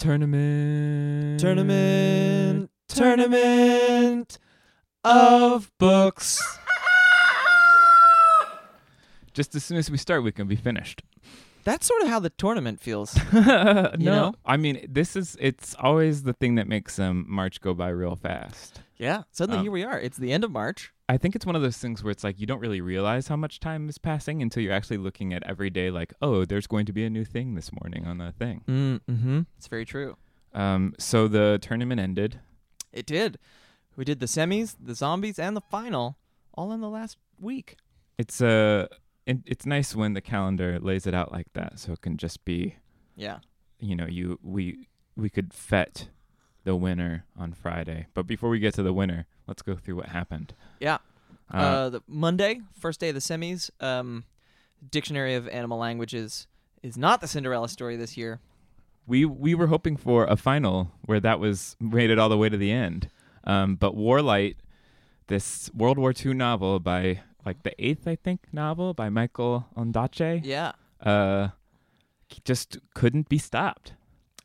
Tournament. Tournament, tournament of books. Just as soon as we start, we can be finished. That's sort of how the tournament feels. no, know? I mean, this is it's always the thing that makes um, March go by real fast. Yeah. Suddenly Um, here we are. It's the end of March. I think it's one of those things where it's like you don't really realize how much time is passing until you're actually looking at every day, like, oh, there's going to be a new thing this morning on that thing. Mm-hmm. It's very true. Um, so the tournament ended. It did. We did the semis, the zombies, and the final all in the last week. It's uh, it, it's nice when the calendar lays it out like that, so it can just be, Yeah. you know, you we we could fet the winner on Friday. But before we get to the winner, let's go through what happened. Yeah. Uh, Uh, the Monday, first day of the semis. Um, Dictionary of Animal Languages is not the Cinderella story this year. we we were hoping for a final where that was made it all the way to the end. Um, but Warlight, this World War II novel by like the eighth, I think, novel by Michael Ondaatje, Yeah. uh, just couldn't be stopped.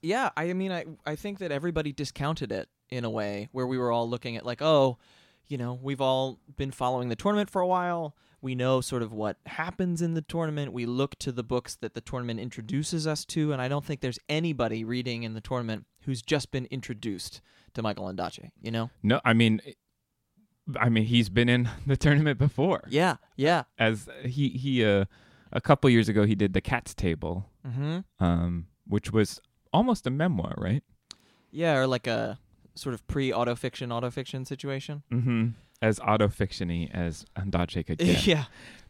Yeah, I mean, I I think that everybody discounted it in a way where we were all looking at like, oh, you know, we've all been following the tournament for a while. We know sort of what happens in the tournament. We look to the books that the tournament introduces us to, and I don't think there's anybody reading in the tournament who's just been introduced to Michael Ondaatje. You know? No, I mean, I mean he's been in the tournament before. Yeah, yeah. As he he uh, a couple years ago he did the Cat's Table, Mm-hmm. um, which was almost a memoir, right? Yeah, or like a sort of pre-autofiction, autofiction situation. Mm-hmm. As autofictiony as Ondaatje could get. yeah.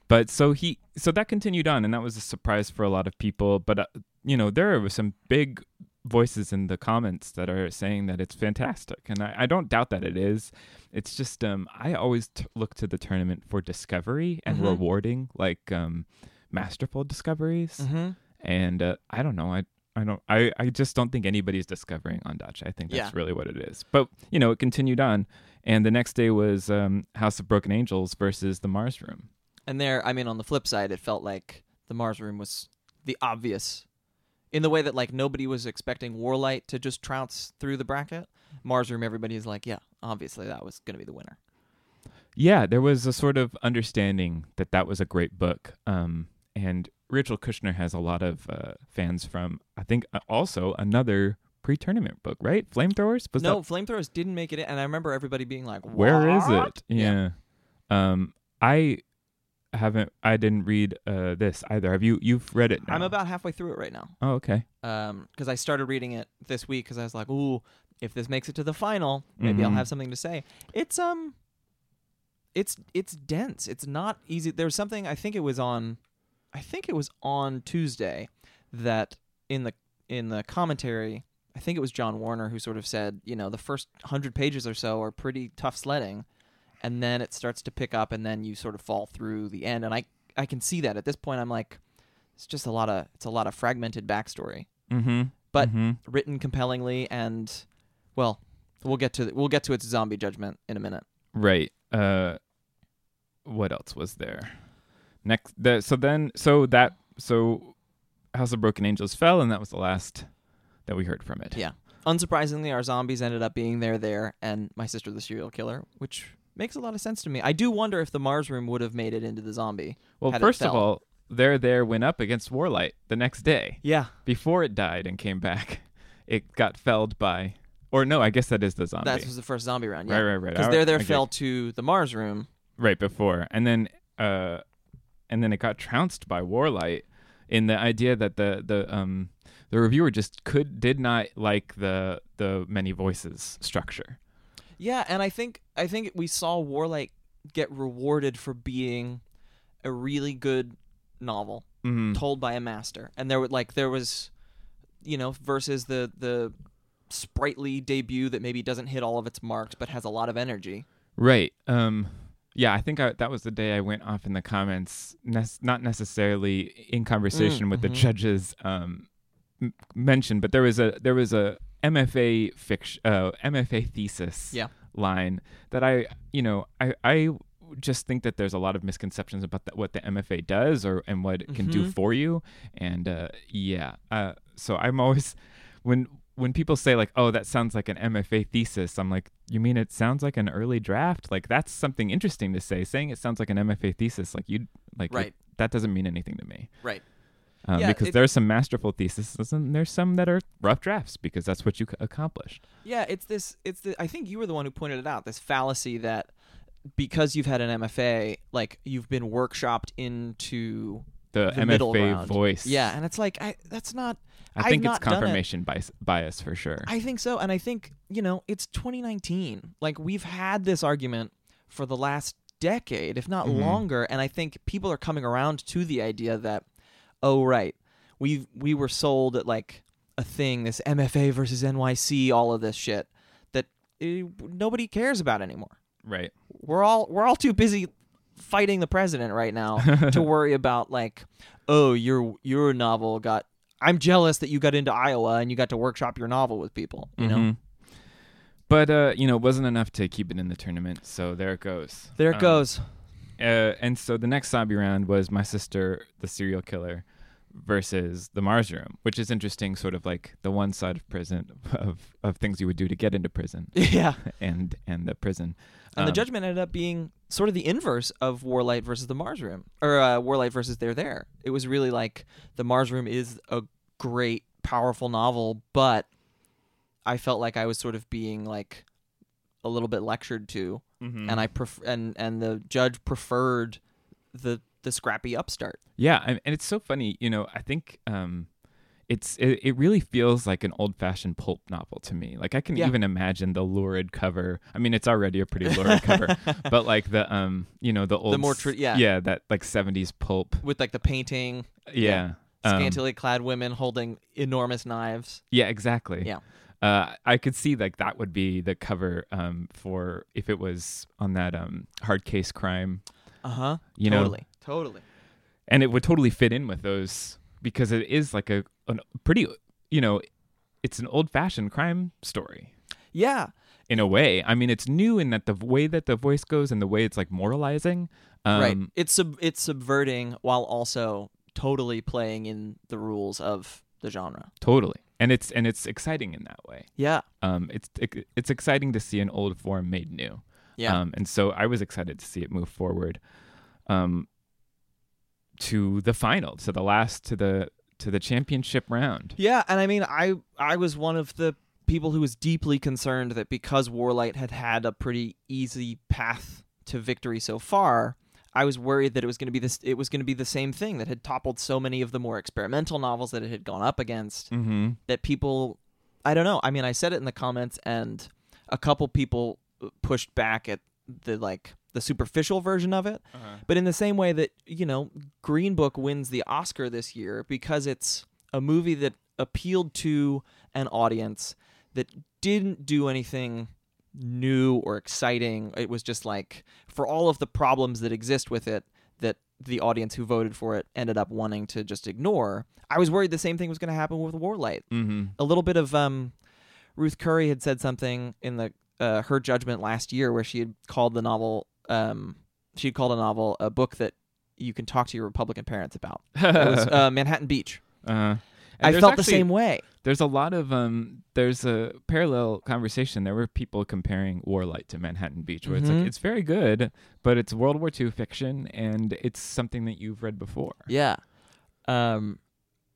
but so he so that continued on and that was a surprise for a lot of people but uh, you know there were some big voices in the comments that are saying that it's fantastic and i, I don't doubt that it is it's just um i always t- look to the tournament for discovery and Mhm. rewarding like um masterful discoveries Mm-hmm. and uh, i don't know i I don't. I, I just don't think anybody's discovering Ondaatje. I think that's Yeah. really what it is. But you know, it continued on, and the next day was um, House of Broken Angels versus the Mars Room. And there, I mean, on the flip side, it felt like the Mars room was the obvious, in the way that like nobody was expecting Warlight to just trounce through the bracket. Mars room, everybody is like, yeah, obviously that was going to be the winner. Yeah, there was a sort of understanding that that was a great book. Um, and Rachel Kushner has a lot of uh, fans from, I think, uh, also another pre-tournament book, right? Flamethrowers. Was no, that, flamethrowers didn't make it in, and I remember everybody being like, where is it? Yeah. Um, I haven't. I didn't read uh, this either. Have you? You've read it? Now. I'm about halfway through it right now. Oh, okay. Um, because I started reading it this week because I was like, ooh, if this makes it to the final, maybe I'll Mhm. have something to say. It's um, it's it's dense. It's not easy. There was something I think it was on, I think it was on Tuesday, that in the in the commentary, I think it was John Warner who sort of said, you know, the first hundred pages or so are pretty tough sledding, and then it starts to pick up, and then you sort of fall through the end. And I I can see that at this point. I'm like, it's just a lot of it's a lot of fragmented backstory Mm-hmm. But- mm-hmm. written compellingly and well we'll get to we'll get to its zombie judgment in a minute right. Uh, what else was there? Next. The, so then. So that. So House of Broken Angels fell, and that was the last that we heard from it. yeah unsurprisingly our zombies ended up being there there and my sister the serial killer which makes a lot of sense to me i do wonder if the mars room would have made it into the zombie Well, first of all, there there went up against Warlight the next day Yeah, before it died and came back. It got felled by, or no, I guess that is the zombie. that was the first zombie round. right, Yeah, right, right. right because there there I fell to the Mars room. right before, and then uh, and then it got trounced by Warlight in the idea that the the um the reviewer just could did not like the the many voices structure. Yeah, and I think I think we saw Warlight get rewarded for being a really good novel Mm-hmm. told by a master, and there would like there was, you know, versus the the sprightly debut that maybe doesn't hit all of its marks but has a lot of energy. Right. Um yeah, I think I, that was the day I went off in the comments, nes- not necessarily in conversation Mm, with the mhm. judges um, m- mentioned, but there was a there was a MFA fiction, uh, MFA thesis Yeah. line that I, you know, I I just think that there's a lot of misconceptions about that, what the MFA does or and what it can do Mhm. for you, and uh, yeah, uh, so I'm always when when people say like, "Oh, that sounds like an MFA thesis," I'm like, "You mean it sounds like an early draft?" Like that's something interesting to say. Saying it sounds like an MFA thesis, like you like it- that doesn't mean anything to me. Right. Um, Yeah, because it- there's some masterful theses and there's some that are rough drafts because that's what you accomplished. Yeah, it's this. It's the. I think you were the one who pointed it out. This fallacy that because you've had an MFA, like you've been workshopped into The, the MFA voice. Yeah, and it's like I. That's not. I I've think it's not done it. confirmation bias, bias for sure. I think so, and I think you know it's 2019. Like we've had this argument for the last decade, if not Mhm. longer, and I think people are coming around to the idea that, oh right, we we were sold at like a thing, this MFA versus NYC, all of this shit that eh, nobody cares about anymore. right. We're all we're all too busy fighting the president right now to worry about like, oh your your novel got. I'm jealous that you got into Iowa and you got to workshop your novel with people. You know. Mhm. But uh, you know, it wasn't enough to keep it in the tournament, so there it goes. There it Um, goes. Uh, and so the next zombie round was my sister, the serial killer, versus the Mars room, which is interesting. Sort of like the one side of prison of of things you would do to get into prison, Yeah. and and the prison. And the Um, judgment ended up being sort of the inverse of Warlight versus the Mars Room, or uh, Warlight versus They're There. It was really like the Mars Room is a great, powerful novel, but I felt like I was sort of being like a little bit lectured to, mhm. and I pref- and and the judge preferred the the scrappy upstart. Yeah, and, and it's so funny. You know, I think um, it's it, it really feels like an old fashioned pulp novel to me. Like I can Yeah. even imagine the lurid cover. I mean, it's already a pretty lurid cover, but like the um, you know, the old the more tr- yeah. yeah, that like seventies pulp. With like the painting, Yeah, um, scantily clad women holding enormous knives. yeah, exactly. Yeah. Uh, I could see like that would be the cover um for if it was on that um hard case crime, Uh huh. you know, totally. And it would totally fit in with those because it is like a, a pretty you know it's an old fashioned crime story Yeah. in a way i mean it's new in that the way that the voice goes and the way it's like moralizing um, right. It's sub- it's subverting while also totally playing in the rules of the genre. totally and it's and it's exciting in that way Yeah. um it's it, it's exciting to see an old form made new Yeah. um and so i was excited to see it move forward um to the final to the last to the to the championship round yeah, and I mean I I was one of the people who was deeply concerned that because Warlight had had a pretty easy path to victory so far, I was worried that it was going to be this it was going to be the same thing that had toppled so many of the more experimental novels that it had gone up against. mm-hmm that people I don't know. I mean, I said it in the comments and a couple people pushed back at the like the superficial version of it. But in the same way that, you know, Green Book wins the Oscar this year because it's a movie that appealed to an audience that didn't do anything new or exciting. It was just like for all of the problems that exist with it that the audience who voted for it ended up wanting to just ignore. I was worried the same thing was going to happen with Warlight mm-hmm a little bit of um Ruth Curry had said something in the uh, her judgment last year where she had called the novel um she called a novel a book that you can talk to your Republican parents about. It was uh, Manhattan Beach. Uh, And I felt the same way. There's a lot of um. There's a parallel conversation. There were people comparing Warlight to Manhattan Beach, where it's Mhm. like it's very good, but it's World War II fiction, and it's something that you've read before. Yeah. Um,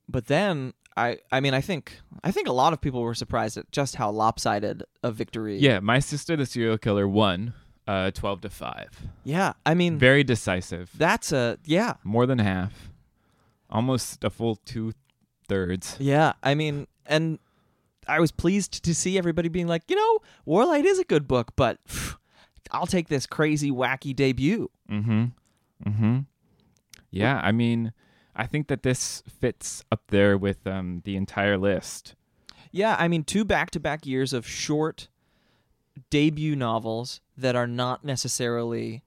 but then I, I mean, I think, I think a lot of people were surprised at just how lopsided a victory. Yeah, my sister, the serial killer, won. Uh, twelve to five. Yeah. I mean, Very decisive. that's a yeah, More than half. Almost a full two thirds. yeah. I mean, and I was pleased to see everybody being like, you know, Warlight is a good book, but pff, I'll take this crazy, wacky debut. Mm-hmm. Mm-hmm. Yeah, I mean, I think that this fits up there with um the entire list. Yeah, I mean, two back-to-back years of short debut novels that are not necessarily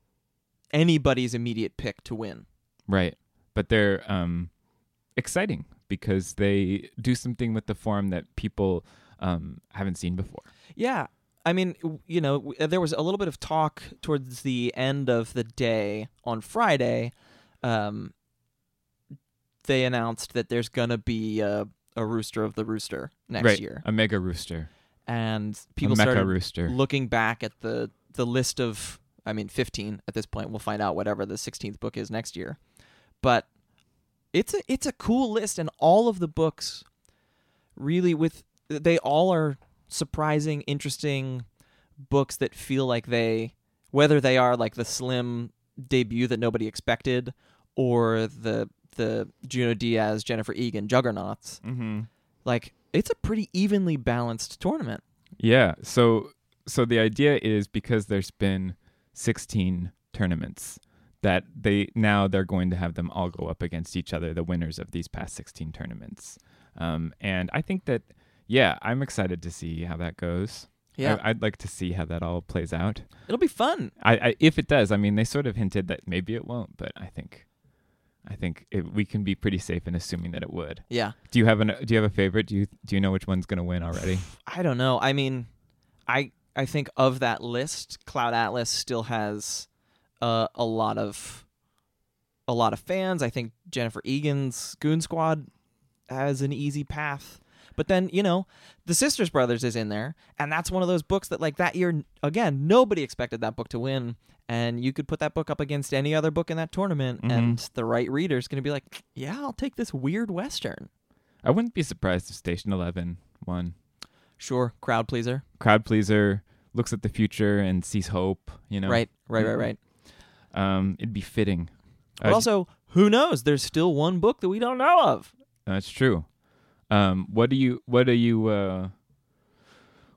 anybody's immediate pick to win. Right. But they're um exciting because they do something with the form that people um haven't seen before. Yeah. I mean, you know, there was a little bit of talk towards the end of the day on Friday. Um, they announced that there's going to be a, a Rooster of the Rooster next right. year. A mega rooster. And people started rooster. looking back at the, the list of, I mean, 15 at this point. We'll find out whatever the 16th book is next year. But it's a, it's a cool list, and all of the books really with they all are surprising, interesting books that feel like they whether they are like the slim debut that nobody expected or the the Junot Díaz, Jennifer Egan juggernauts. mm-hmm. Like it's a pretty evenly balanced tournament. Yeah. So so the idea is because there's been 16 tournaments that they now they're going to have them all go up against each other, the winners of these past 16 tournaments. Um, and I think that yeah, I'm excited to see how that goes. Yeah, I, I'd like to see how that all plays out. it'll be fun. I, I if it does, I mean, they sort of hinted that maybe it won't, but I think, I think it, we can be pretty safe in assuming that it would. Yeah. Do you have an Do you have a favorite? Do you Do you know which one's gonna win already? I don't know. I mean, I I think of that list, Cloud Atlas still has uh, a lot of a lot of fans. I think Jennifer Egan's Goon Squad has an easy path. But then, you know, The Sisters Brothers is in there, and that's one of those books that like that year again, nobody expected that book to win. And you could put that book up against any other book in that tournament, Mhm. and the right reader is going to be like, "Yeah, I'll take this weird western." I wouldn't be surprised if Station Eleven won. Sure, crowd pleaser. Crowd pleaser looks at the future and sees hope. You know, Right, right, right, Mhm. right. Um, it'd be fitting. But Uh, also, who knows? There's still one book that we don't know of. That's true. Um, what do you what are you uh,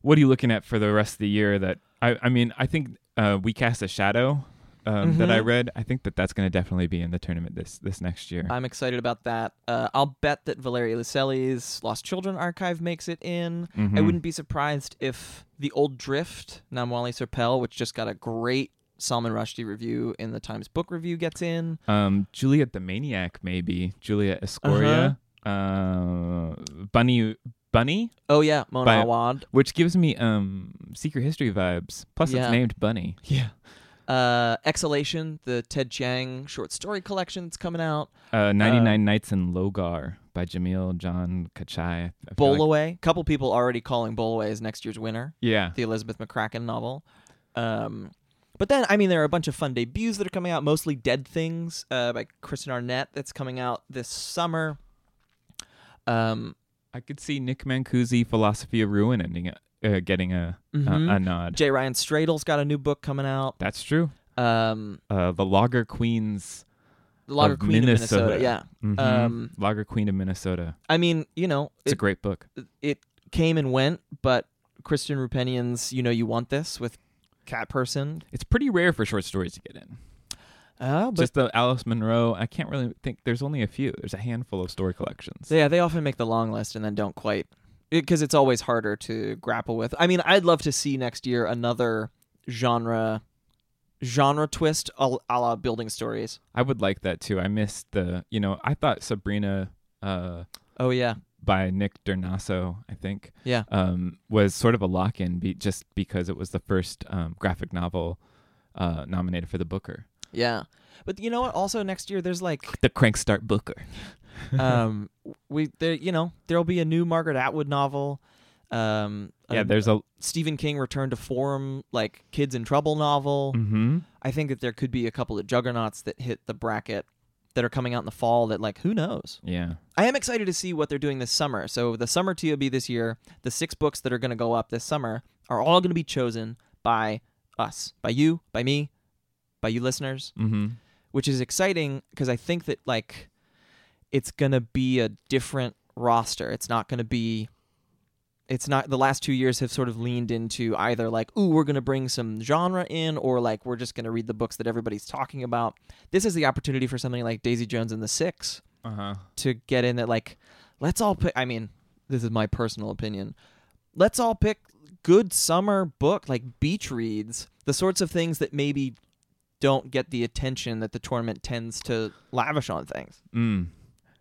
what are you looking at for the rest of the year? That I I mean I think uh, we cast a shadow um, that I Mhm. read. I think that that's going to definitely be in the tournament this this next year. I'm excited about that. Uh, I'll bet that Valeria Luiselli's Lost Children archive makes it in. I Mhm. wouldn't be surprised if The Old Drift, Namwali Serpell, which just got a great Salman Rushdie review in the Times Book Review, gets in. Um, Juliet the Maniac, maybe Juliet Escoria, uh Bunny Bunny, Oh yeah, Mona By- Awad. which gives me um Secret History vibes. Plus, Yeah. it's named Bunny. Yeah. Uh, Exhalation, the Ted Chiang short story collection that's coming out. Uh, 99 Nights in Logar by Jamil John Kochai. Feel like- couple people already calling Bowlaway as next year's winner. yeah. the Elizabeth McCracken novel. Um, but then, I mean, there are a bunch of fun debuts that are coming out, mostly Dead Things uh, by Kristen Arnett that's coming out this summer. Um, I could see Nick Mancusi, Philosophy of Ruin, ending uh, getting a, mhm. a a nod. J. Ryan Stradal's got a new book coming out. That's true. Um, Uh, the Logger Queens. the Lager Queen Minnesota. of Minnesota. Yeah. Mhm. Um, Logger Queen of Minnesota. I mean, you know, It's a great book. it came and went, but Kristen Roupenian's You Know You Want This with Cat Person. It's pretty rare for short stories to get in. Oh, but Just the Alice Munro. I can't really think. There's only a few. There's a handful of story collections. Yeah, they often make the long list and then don't quite because it's always harder to grapple with. I mean, I'd love to see next year another genre genre twist a, a la building stories. I would like that too. I missed the. You know, I thought Sabrina. Uh, Oh yeah, by Nick Drnaso, I think. yeah. um, was sort of a lock-in be- just because it was the first um, graphic novel uh, nominated for the Booker. Yeah. But you know what? Also next year there's like The Crankstart Booker. um, we there, you know, there'll be a new Margaret Atwood novel. Um, yeah, a there's a. Stephen King return to form, like Kids in Trouble novel. Mm-hmm. I think that there could be a couple of juggernauts that hit the bracket that are coming out in the fall. That like, who knows? Yeah. I am excited to see what they're doing this summer. So the summer TOB this year, the six books that are going to go up this summer are all going to be chosen by us, by you, by me, by you listeners, Mm-hmm. which is exciting because I think that like it's going to be a different roster. It's not going to be it's not the last 2 years have sort of leaned into either like ooh we're going to bring some genre in or like we're just going to read the books that everybody's talking about. This is the opportunity for something like Daisy Jones and the 6 Uh huh. to get in that like let's all pick i mean this is my personal opinion let's all pick good summer book like beach reads the sorts of things that maybe don't get the attention that the tournament tends to lavish on things Mm.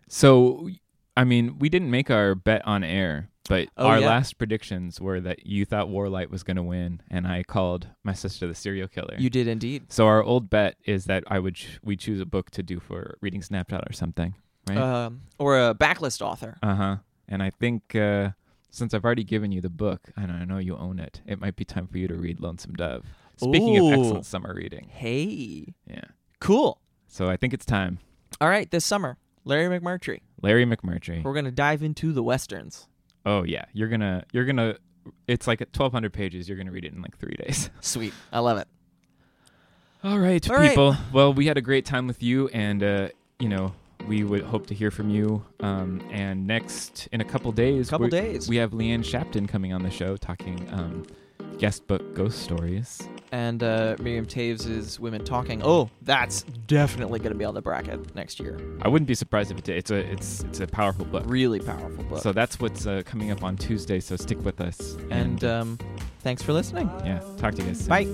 So, I mean, we didn't make our bet on air, but Oh, our yeah? last predictions were that you thought Warlight was going to win, and I called my sister the serial killer. you did indeed so our old bet is that I would ch- we choose a book to do for reading snapshot or something, right? um, or a backlist author Uh huh. And I think uh, since I've already given you the book, and I know you own it, it might be time for you to read Lonesome Dove. Speaking Ooh. of excellent summer reading, hey yeah. cool So I think it's time. all right this summer larry mcmurtry Larry McMurtry. we're going to dive into the westerns Oh yeah, you're gonna you're gonna. It's like 1,200 pages. You're gonna read it in like three days. sweet i love it All right, All right. people. Well, we had a great time with you, and uh, you know we would hope to hear from you. Um, and next in a couple days, couple days we have Leanne Shapton coming on the show talking um, guest book ghost stories. and uh, Miriam Toews is Women Talking. Oh, that's definitely going to be on the bracket next year. I wouldn't be surprised if it did. It's a it's it's a powerful book. Really powerful book. So that's what's uh, coming up on Tuesday. So stick with us. and um, thanks for listening. yeah, talk to you guys. Soon. Bye.